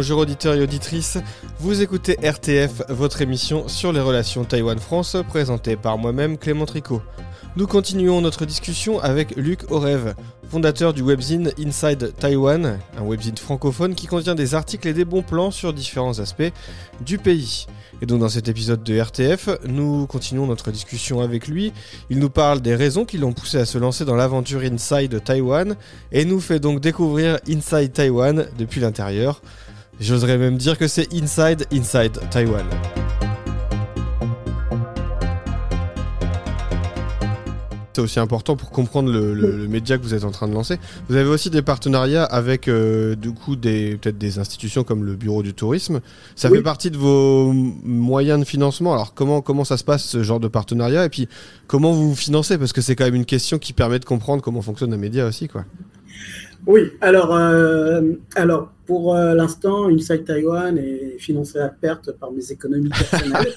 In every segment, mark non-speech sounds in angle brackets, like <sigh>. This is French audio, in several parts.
bonjour auditeurs et auditrices. Vous écoutez RTF, votre émission sur les relations Taïwan-France, présentée par moi-même Clément Tricot. Nous continuons notre discussion avec Luc Orev, fondateur du webzine Inside Taiwan, un webzine francophone qui contient des articles et des bons plans sur différents aspects du pays. Et donc dans cet épisode de RTF, nous continuons notre discussion avec lui. Il nous parle des raisons qui l'ont poussé à se lancer dans l'aventure Inside Taiwan et nous fait donc découvrir Inside Taiwan depuis l'intérieur. J'oserais même dire que c'est Inside Inside Taiwan. c'est aussi important pour comprendre le, média que vous êtes en train de lancer. Vous avez aussi des partenariats avec euh, du coup des peut-être des institutions comme le Bureau du tourisme. Ça fait partie de vos moyens de financement. Alors comment comment ça se passe ce genre de partenariat? Et puis comment vous vous financez? Parce que c'est quand même une question qui permet de comprendre comment fonctionne un média aussi quoi. Oui, alors, euh, alors pour euh, l'instant, Inside Taiwan est financé à perte par mes économies personnelles.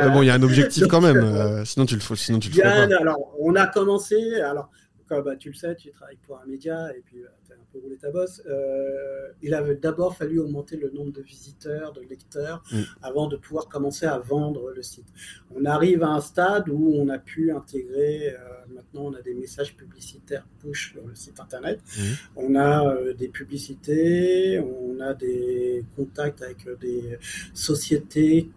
<laughs> bon, il y a un objectif quand même, euh, sinon tu le, sinon tu le pas. Alors, on a commencé, alors, comme bah, tu le sais, tu travailles pour un média et puis pour rouler ta bosse, euh, il avait d'abord fallu augmenter le nombre de visiteurs, de lecteurs, mm. avant de pouvoir commencer à vendre le site. On arrive à un stade où on a pu intégrer, euh, maintenant on a des messages publicitaires push sur le site internet, mm. on a euh, des publicités, on a des contacts avec des sociétés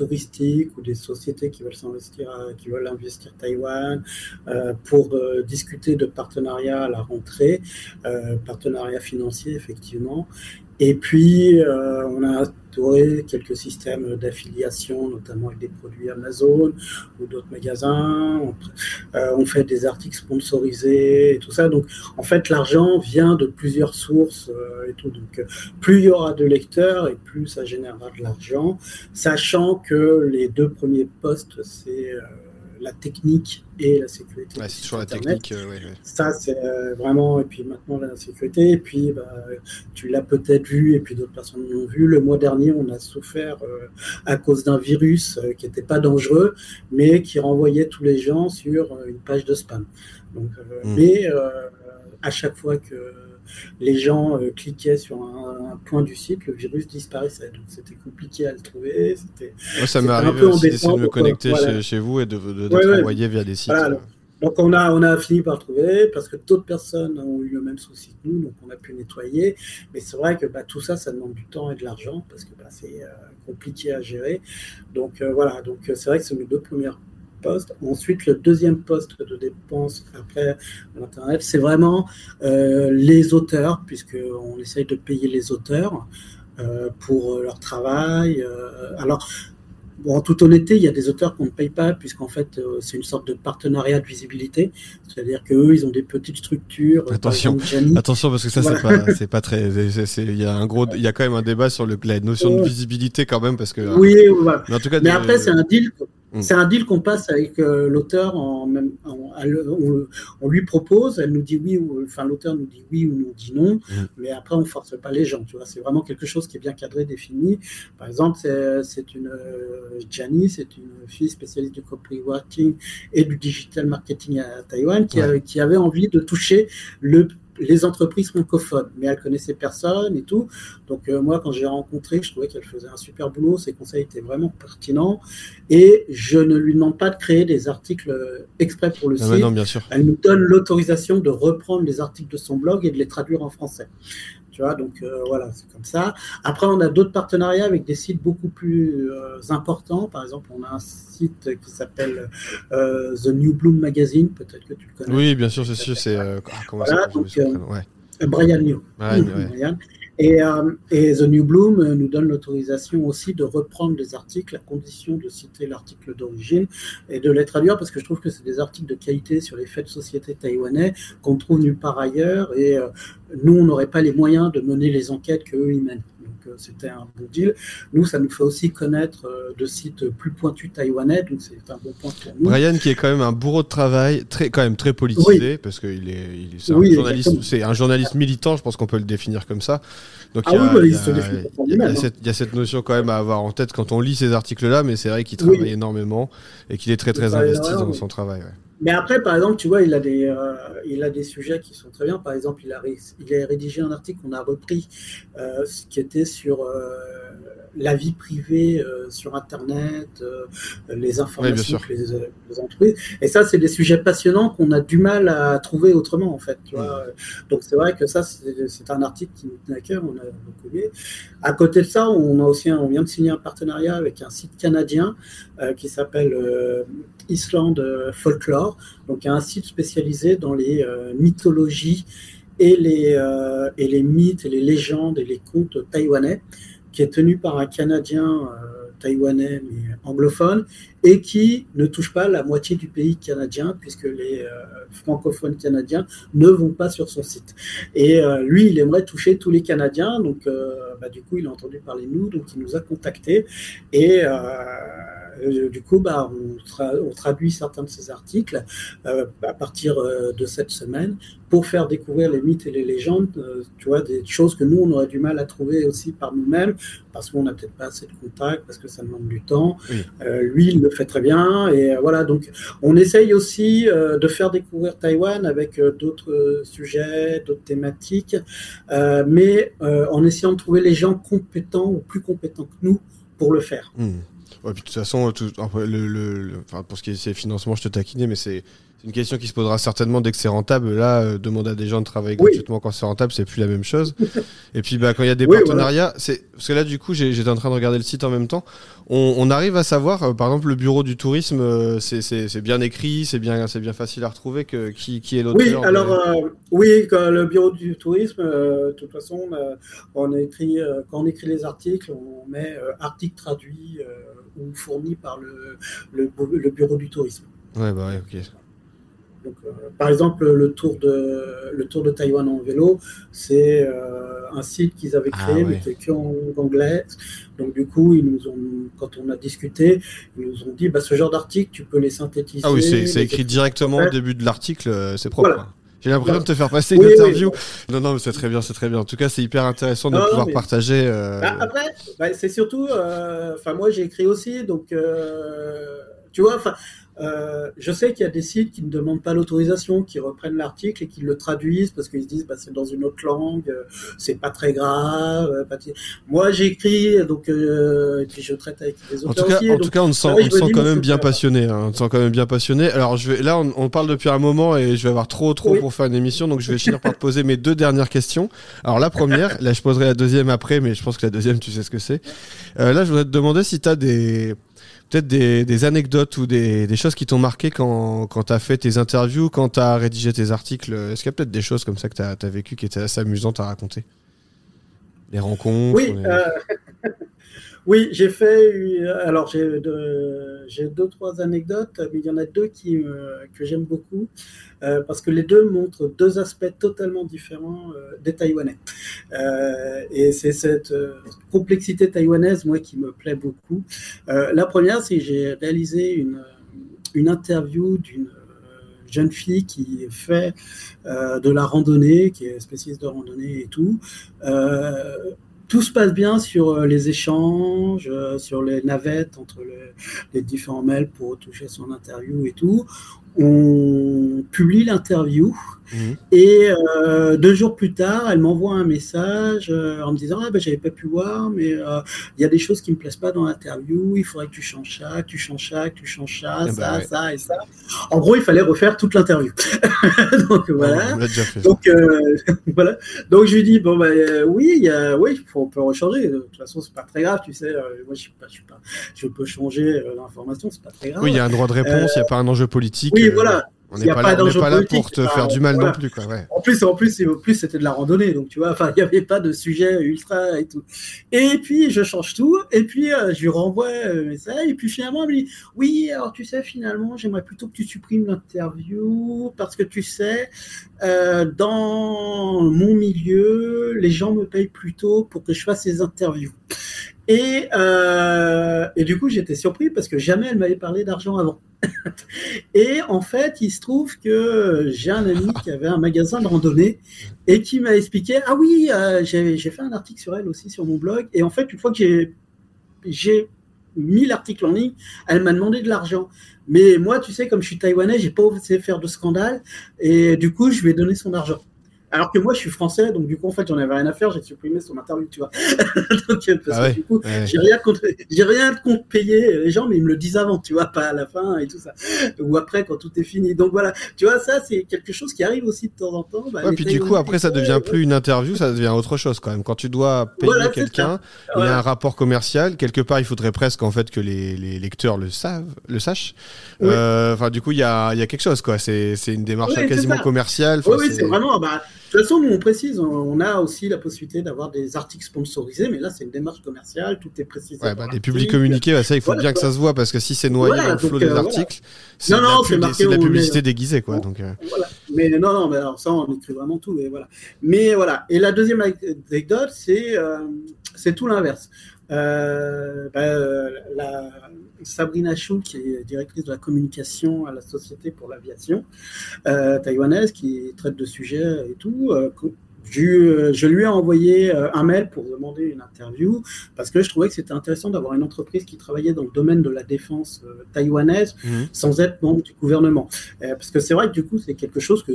touristiques ou des sociétés qui veulent s'investir, qui veulent investir Taïwan euh, pour euh, discuter de partenariats à la rentrée, euh, partenariats financiers effectivement. Et puis, euh, on a instauré quelques systèmes d'affiliation, notamment avec des produits Amazon ou d'autres magasins. On, euh, on, fait des articles sponsorisés et tout ça. Donc, en fait, l'argent vient de plusieurs sources euh, et tout. Donc, plus il y aura de lecteurs et plus ça générera de l'argent, sachant que les deux premiers postes, c'est la technique et la sécurité. c'est toujours la technique. Euh, Ça, c'est euh, vraiment. Et puis maintenant, la sécurité. Et puis, bah, tu l'as peut-être vu, et puis d'autres personnes l'ont vu. Le mois dernier, on a souffert euh, à cause d'un virus qui n'était pas dangereux, mais qui renvoyait tous les gens sur une page de spam. Donc, hmm. Mais à chaque fois que les gens euh, cliquaient sur un, point du site, le virus disparaissait. Donc c'était compliqué à le trouver. Moi, ça m'est arrivé aussi d'essayer de me connecter chez, vous et de, de, via des sites. donc on a, on a fini par le trouver parce que d'autres personnes ont eu le même souci que nous, donc on a pu nettoyer. Mais c'est vrai que bah, tout ça, ça demande du temps et de l'argent parce que bah, c'est euh, compliqué à gérer. Donc euh, voilà, donc c'est vrai que c'est mes deux premières poste. Ensuite, le deuxième poste de dépense après l'Internet, c'est vraiment euh, les auteurs, puisqu'on essaye de payer les auteurs euh, pour leur travail. Euh, alors, Bon, en toute honnêteté, il y a des auteurs qu'on ne paye pas, puisqu'en fait, c'est une sorte de partenariat de visibilité. C'est-à-dire qu'eux, ils ont des petites structures. Attention, attention parce que ça, c'est pas, pas très. Il y a un gros, il y a quand même un débat sur le, la notion de visibilité quand même, parce que. Oui, voilà. Mais, en tout cas, mais après, c'est un deal Mm. C'est un deal qu'on passe avec euh, l'auteur. En, même, on, lui propose, elle nous dit oui, ou, enfin l'auteur nous dit oui ou nous dit non, mm. mais après on force pas les gens. Tu vois, c'est vraiment quelque chose qui est bien cadré, défini. Par exemple, c'est une euh, c'est une fille spécialiste du copywriting et du digital marketing à Taïwan qui, qui avait envie de toucher le les entreprises francophones, mais elle connaissait personne et tout. Donc euh, moi, quand j'ai rencontré, je trouvais qu'elle faisait un super boulot, ses conseils étaient vraiment pertinents, et je ne lui demande pas de créer des articles exprès pour le ah site. non, bien sûr. Elle nous donne l'autorisation de reprendre les articles de son blog et de les traduire en français. Tu vois, donc euh, voilà, c'est comme ça. Après, on a d'autres partenariats avec des sites beaucoup plus importants. Par exemple, on a un site qui s'appelle The New Bloom Magazine, peut-être que tu le connais. Oui, bien sûr, c'est sûr. C'est comment ça Brian New. Et, euh, et, The New Bloom nous donne l'autorisation aussi de reprendre des articles à condition de citer l'article d'origine et de les traduire parce que je trouve que c'est des articles de qualité sur les faits de société taïwanais qu'on trouve nulle part ailleurs. Et euh, nous, on n'aurait pas les moyens de mener les enquêtes qu'eux, ils mènent c'était un bon deal. Nous, ça nous fait aussi connaître euh, de sites plus pointus taïwanais, donc c'est un bon point pour nous. Brian, qui est quand même un bourreau de travail, très, quand même très politisé, parce qu'il est, il est, un, journaliste, c'est un journaliste militant, je pense qu'on peut le définir comme ça. Donc il y, a cette notion quand même à avoir en tête quand on lit ces articles-là, mais c'est vrai qu'il travaille énormément et qu'il est très très investi dans son travail. Mais après, par exemple, tu vois, il a des, euh, il a des sujets qui sont très bien. Par exemple, il a, il a rédigé un article qu'on a repris, euh, qui était sur euh, la vie privée euh, sur Internet, euh, les informations que les, les, entreprises. Et ça, c'est des sujets passionnants qu'on a du mal à trouver autrement, en fait. Tu vois Donc, c'est vrai que ça, c'est un article qui nous tenait à cœur. On a beaucoup aimé. À côté de ça, on a aussi, on vient de signer un partenariat avec un site canadien qui s'appelle Island Folklore, donc un site spécialisé dans les euh, mythologies et les, euh, et les mythes et les légendes et les contes taïwanais, qui est tenu par un Canadien euh, taïwanais mais anglophone et qui ne touche pas la moitié du pays canadien puisque les francophones canadiens ne vont pas sur son site. Et lui, il aimerait toucher tous les Canadiens, donc bah, du coup, il a entendu parler de nous, donc il nous a contactés. Et euh, du coup, bah, on, traduit certains de ces articles euh, à partir euh, de cette semaine pour faire découvrir les mythes et les légendes, tu vois, des choses que nous, on aurait du mal à trouver aussi par nous-mêmes, parce qu'on n'a peut-être pas assez de contacts, parce que ça demande du temps. lui, il le fait très bien. Et voilà, donc on essaye aussi de faire découvrir Taïwan avec d'autres sujets, d'autres thématiques, mais en essayant de trouver les gens compétents ou plus compétents que nous pour le faire. Mmh. Ouais, puis de toute façon, tout, le, le, pour ce qui est des financements, je te taquinais, mais c'est une question qui se posera certainement dès que c'est rentable. Là, euh, demander à des gens de travailler gratuitement quand c'est rentable, c'est plus la même chose. <laughs> Et puis, bah, quand il y a des partenariats, c'est parce que là, du coup, j'étais en train de regarder le site en même temps. On, on arrive à savoir, euh, par exemple, le bureau du tourisme, euh, c'est bien écrit, c'est bien, c'est bien facile à retrouver. Que, qui, qui est l'auteur Oui, alors oui, quand le bureau du tourisme, de toute façon, on, écrit, quand on écrit les articles, on met article traduit ou fournis par le, le, bureau du tourisme. Ouais, bah ouais, ok. Donc, euh, par exemple, le tour de, le tour de Taïwan en vélo, c'est euh, un site qu'ils avaient ah créé, mais qui en anglais. Donc, du coup, ils nous ont, quand on a discuté, ils nous ont dit bah, ce genre d'article, tu peux les synthétiser. Ah oui, c'est écrit directement au début de l'article, euh, c'est propre. J'ai l'impression de te faire passer une interview. Non, non, mais c'est très bien, c'est très bien. En tout cas, c'est hyper intéressant de pouvoir partager. Euh... Bah, après, bah, c'est surtout. Euh, enfin, moi, j'ai écrit aussi, donc. Euh, tu vois, enfin, euh, je sais qu'il y a des sites qui ne demandent pas l'autorisation, qui reprennent l'article et qui le traduisent parce qu'ils se disent bah, c'est dans une autre langue, euh, c'est pas très grave. Euh, moi j'écris donc et puis je traite avec les auteurs. En tout cas, en tout cas on se sent, on sent quand même bien passionné. Hein, on sent quand même bien passionné. Alors je vais, là on, parle depuis un moment et je vais avoir trop trop pour faire une émission donc je vais <laughs> finir par te poser mes deux dernières questions. Alors la première, là je poserai la deuxième après mais je pense que la deuxième tu sais ce que c'est. là je voudrais te demander si tu as des peut-être des, anecdotes ou des, choses qui t'ont marqué quand, quand tu as fait tes interviews, quand tu as rédigé tes articles. Est-ce qu'il y a peut-être des choses comme ça que tu as, vécues qui étaient assez amusantes à raconter? Des rencontres Oui, euh, oui j'ai fait. Alors, j'ai deux, trois anecdotes, mais il y en a deux qui, que j'aime beaucoup. Euh, parce que les deux montrent deux aspects totalement différents euh, des Taïwanais. Euh, et c'est cette complexité taïwanaise, moi, qui me plaît beaucoup. la première, c'est que j'ai réalisé une, une interview d'une jeune fille qui fait de la randonnée, qui est spécialiste de randonnée et tout. Tout se passe bien sur les échanges, sur les navettes entre les, les différents mails pour toucher son interview et tout on publie l'interview Mhm. Et euh, deux jours plus tard, elle m'envoie un message euh, en me disant ah ben j'avais pas pu voir, mais euh, il y a des choses qui me plaisent pas dans l'interview. Il faudrait que tu changes ça, que tu changes ça, que tu changes ça, eh ça, ben ça et ça. En gros, il fallait refaire toute l'interview. <laughs> Donc voilà. Donc <laughs> voilà. Donc je lui dis bon ben oui, y a, oui, on peut rechanger. De toute façon, c'est pas très grave, tu sais. moi, je suis pas, je suis pas, je peux changer l'information, c'est pas très grave. Oui, il y a un droit de réponse, il n'y a pas un enjeu politique. Oui, voilà. On n'est pas, là, pour te faire du mal non plus. Quoi, En plus, en plus, en plus c'était de la randonnée, donc tu vois, <laughs> il n'y avait pas de sujet ultra et tout. Et puis, je change tout, et puis euh, je lui renvoie un message, et puis finalement, elle me dit Oui, alors tu sais, finalement, j'aimerais plutôt que tu supprimes l'interview, parce que tu sais, euh, dans mon milieu, les gens me payent plutôt pour que je fasse ces interviews. Et, euh, et du coup, j'étais surpris parce que jamais elle m'avait parlé d'argent avant. <laughs> et en fait, il se trouve que j'ai un ami qui avait un magasin de randonnée et qui m'a expliqué Ah oui, euh, j'ai fait un article sur elle aussi sur mon blog. Et en fait, une fois que j'ai mis l'article en ligne, elle m'a demandé de l'argent. Mais moi, tu sais, comme je suis taïwanais, j'ai pas osé faire de scandale et du coup, je lui ai donné son argent. Alors que moi, je suis français, donc du coup, en fait, j'en avais rien à faire, j'ai supprimé son interview, tu vois. <laughs> donc, parce ah que du coup, j'ai rien contre, j'ai rien contre payer les gens, mais ils me le disent avant, tu vois, pas à la fin et tout ça. Ou après, quand tout est fini. Donc voilà, tu vois, ça, c'est quelque chose qui arrive aussi de temps en temps. Bah, ouais, puis du coup, après, ça devient plus une interview, ça devient autre chose quand même. Quand tu dois payer quelqu'un, il y a un rapport commercial. Quelque part, il faudrait presque, en fait, que les, les lecteurs le savent, le sachent. Euh, enfin, du coup, il y a, y a quelque chose, quoi. C'est une démarche quasiment commerciale. oui, oui, c'est vraiment, bah, de toute façon, nous, on précise, on a aussi la possibilité d'avoir des articles sponsorisés, mais là, c'est une démarche commerciale, tout est précisé. Ouais, bah, des publics communiqués, ça, il faut bien que ça se voit, parce que si c'est noyé dans le flot des euh, articles, c'est de, la publicité déguisée, quoi. Donc, euh. Mais non, non, mais alors ça, on écrit vraiment tout, et voilà. Mais voilà. Et la deuxième anecdote, c'est euh, tout l'inverse. Euh, bah, la, Sabrina Chou, qui est directrice de la communication à la Société pour l'aviation euh, taïwanaise, qui traite de sujets et tout. Euh, je, je, lui ai envoyé un mail pour demander une interview parce que je trouvais que c'était intéressant d'avoir une entreprise qui travaillait dans le domaine de la défense taïwanaise mhm. sans être membre du gouvernement. parce que c'est vrai que du coup, c'est quelque chose que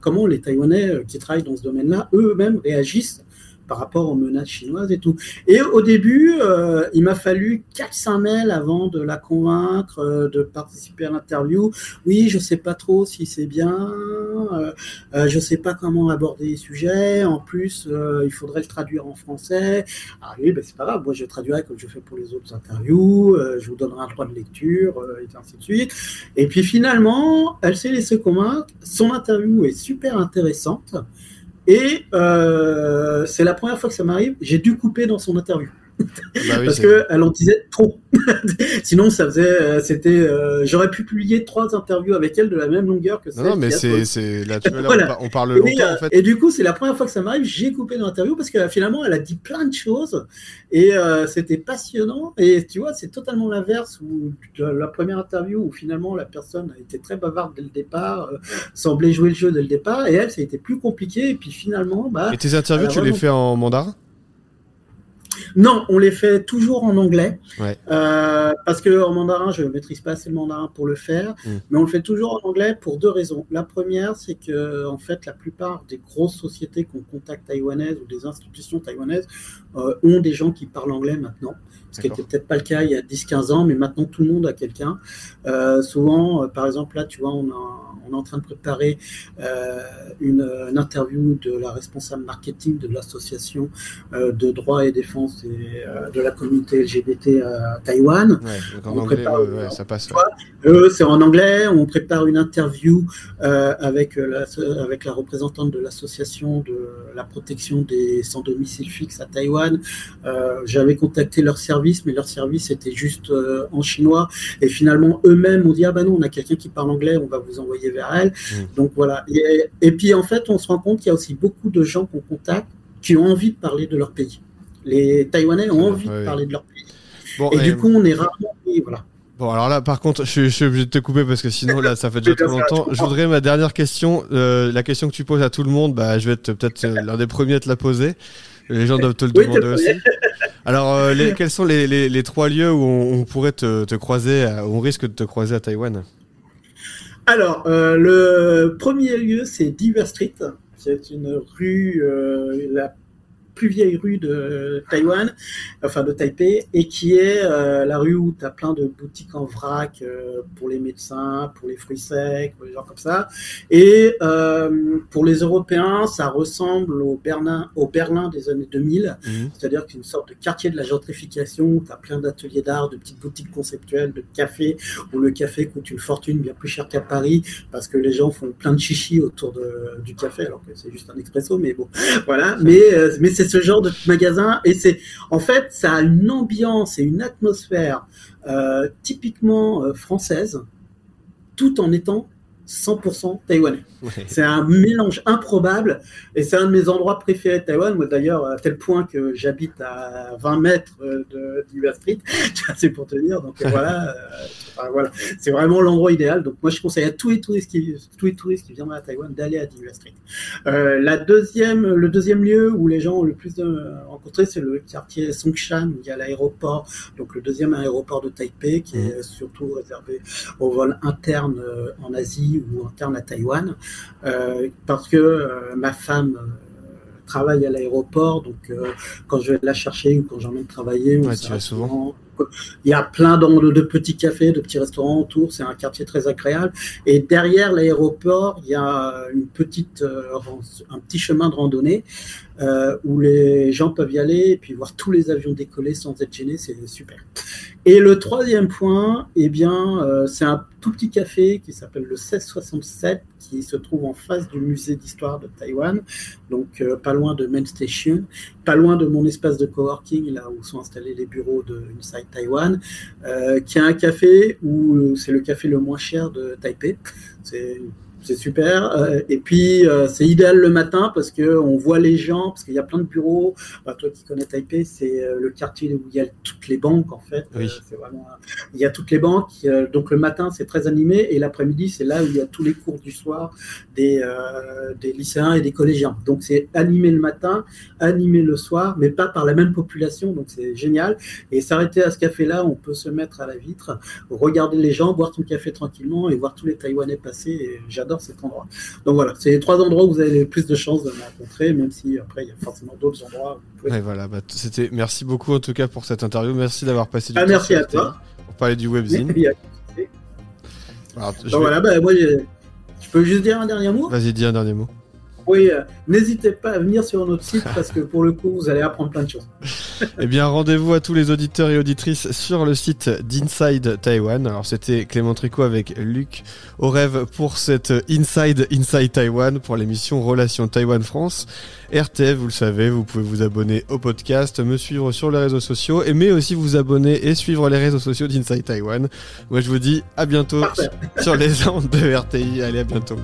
comment les Taïwanais qui travaillent dans ce domaine-là, eux-mêmes réagissent par rapport aux menaces chinoises et tout. Et au début, euh, il m'a fallu 400 mails avant de la convaincre euh, de participer à l'interview. Oui, je sais pas trop si c'est bien, euh, euh, je sais pas comment aborder les sujets. En plus, il faudrait le traduire en français. Ah oui, ben c'est pas grave. Moi, je traduirai comme je fais pour les autres interviews. je vous donnerai un droit de lecture et ainsi de suite. Et puis finalement, elle s'est laissée convaincre. Son interview est super intéressante. Et euh, c'est la première fois que ça m'arrive, j'ai dû couper dans son interview. Bah parce qu'elle en disait trop. <laughs> Sinon, ça faisait, euh, c'était, euh, j'aurais pu publier trois interviews avec elle de la même longueur que celle. Non, mais c'est, c'est là, <laughs> on, parle longtemps en fait. Et du coup, c'est la première fois que ça m'arrive, j'ai coupé l'interview parce que finalement, elle a dit plein de choses et c'était passionnant. Et tu vois, c'est totalement l'inverse où la première interview où finalement la personne a été très bavarde dès le départ, semblait jouer le jeu dès le départ, et elle, ça a été plus compliqué. Et puis finalement, bah. Et tes interviews, tu les fais en mandarin? Non, on les fait toujours en anglais. Euh, parce que en mandarin, je ne maîtrise pas assez le mandarin pour le faire. Mm. Mais on le fait toujours en anglais pour deux raisons. La première, c'est que en fait, la plupart des grosses sociétés qu'on contacte taïwanaises ou des institutions taïwanaises euh, ont des gens qui parlent anglais maintenant. Ce qui n'était peut-être pas le cas il y a 10-15 ans, mais maintenant tout le monde a quelqu'un. Euh, souvent, par exemple, là, tu vois, on a on est en train de préparer euh, une, interview de la responsable marketing de l'association euh, de droit et défense euh, de la communauté LGBT à Taïwan. ça passe. c'est en anglais. On prépare une interview avec, la, avec la représentante de l'association de la protection des sans domicile fixe à Taïwan. J'avais contacté leur service, mais leur service était juste en chinois. Et finalement, eux-mêmes ont dit Ah ben non, on a quelqu'un qui parle anglais, on va vous envoyer elle. Mm. Donc voilà. Et, puis en fait, on se rend compte qu'il y a aussi beaucoup de gens qu'on contacte qui ont envie de parler de leur pays. Les Taïwanais ont envie de parler de leur pays. et, du coup, on est rarement. Voilà. Bon, alors là, par contre, je, suis obligé de te couper parce que sinon, là, ça fait déjà <laughs> trop longtemps. Je voudrais ma dernière question, euh, la question que tu poses à tout le monde, bah, je vais être peut-être l'un des premiers à te la poser. Les gens doivent te le demander aussi. Alors, euh, quels sont les, trois lieux où on, pourrait te, te, croiser, où on risque de te croiser à Taïwan? Alors, euh, le premier lieu, c'est Diver Street. C'est une rue, euh, la plus vieille rue de Taïwan, enfin de Taipei, et qui est euh, la rue où tu as plein de boutiques en vrac euh, pour les médecins, pour les fruits secs, pour les gens comme ça. Et euh, pour les Européens, ça ressemble au Berlin, au Berlin des années 2000, mhm. c'est-à-dire qu'une sorte de quartier de la gentrification où tu as plein d'ateliers d'art, de petites boutiques conceptuelles, de cafés, où le café coûte une fortune bien plus cher qu'à Paris, parce que les gens font plein de chichis autour de, du café, alors que c'est juste un expresso, mais bon, voilà. Mais, mais c'est ce genre de magasin et c'est en fait ça a une ambiance et une atmosphère euh, typiquement euh, française, tout en étant 100% taïwanais. C'est un mélange improbable et c'est un de mes endroits préférés de Taïwan. Moi d'ailleurs, à tel point que j'habite à 20 mètres de Diva Street, <laughs> c'est pour te dire. Donc voilà, euh, voilà. c'est vraiment l'endroit idéal. Donc moi je conseille à tous les touristes qui, tous les touristes qui viendraient à Taïwan d'aller à Diva Street. Euh, la deuxième, le deuxième lieu où les gens ont le plus de rencontré, c'est le quartier Songshan, où il y a l'aéroport, donc le deuxième aéroport de Taipei, qui est mmh. surtout réservé aux vols internes euh, en Asie ou internes à Taïwan, euh, parce que euh, ma femme travaille à l'aéroport, donc quand je vais la chercher ou quand j'emmène travailler, ouais, tu vas souvent. Il y a plein de, petits cafés, de petits restaurants autour. C'est un quartier très agréable. Et derrière l'aéroport, il y a une petite, un petit chemin de randonnée euh, où les gens peuvent y aller et puis voir tous les avions décoller sans être gênés, c'est super. Et le troisième point, eh bien, euh, c'est un tout petit café qui s'appelle le 1667, qui se trouve en face du musée d'histoire de Taïwan, donc euh, pas loin de Main Station, pas loin de mon espace de coworking, là où sont installés les bureaux de Inside Taiwan, qui a un café où c'est le café le moins cher de Taipei. C'est super. Euh, et puis, euh, c'est idéal le matin parce qu'on voit les gens, parce qu'il y a plein de bureaux. Bah, toi qui connais Taipei, c'est euh, le quartier où il y a toutes les banques, en fait. vraiment, il y a toutes les banques. donc, le matin, c'est très animé. Et l'après-midi, c'est là où il y a tous les cours du soir des, des lycéens et des collégiens. Donc, c'est animé le matin, animé le soir, mais pas par la même population. Donc, c'est génial. Et s'arrêter à ce café-là, on peut se mettre à la vitre, regarder les gens, boire son café tranquillement et voir tous les Taïwanais passer. j'adore cet endroit. Donc voilà, c'est les trois endroits où vous avez le plus de chances de me rencontrer, même si après il y a forcément d'autres endroits. voilà, bah, c'était. Merci beaucoup en tout cas pour cette interview. Merci d'avoir passé du ah, temps. Merci à toi. Pour parler du webzine. Donc voilà, bah, moi je peux juste dire un dernier mot? Vas-y, dis un dernier mot. Oui, euh, n'hésitez pas à venir sur notre site parce que pour le coup, vous allez apprendre plein de choses. <laughs> eh bien, rendez-vous à tous les auditeurs et auditrices sur le site d'Inside Taiwan. Alors, c'était Clément Tricot avec Luc au rêve pour cette Inside Inside Taiwan pour l'émission Relations Taïwan-France. RTF, vous le savez, vous pouvez vous abonner au podcast, me suivre sur les réseaux sociaux, et mais aussi vous abonner et suivre les réseaux sociaux d'Inside Taiwan. Moi, je vous dis à bientôt sur les ondes de RTI. Allez, à bientôt.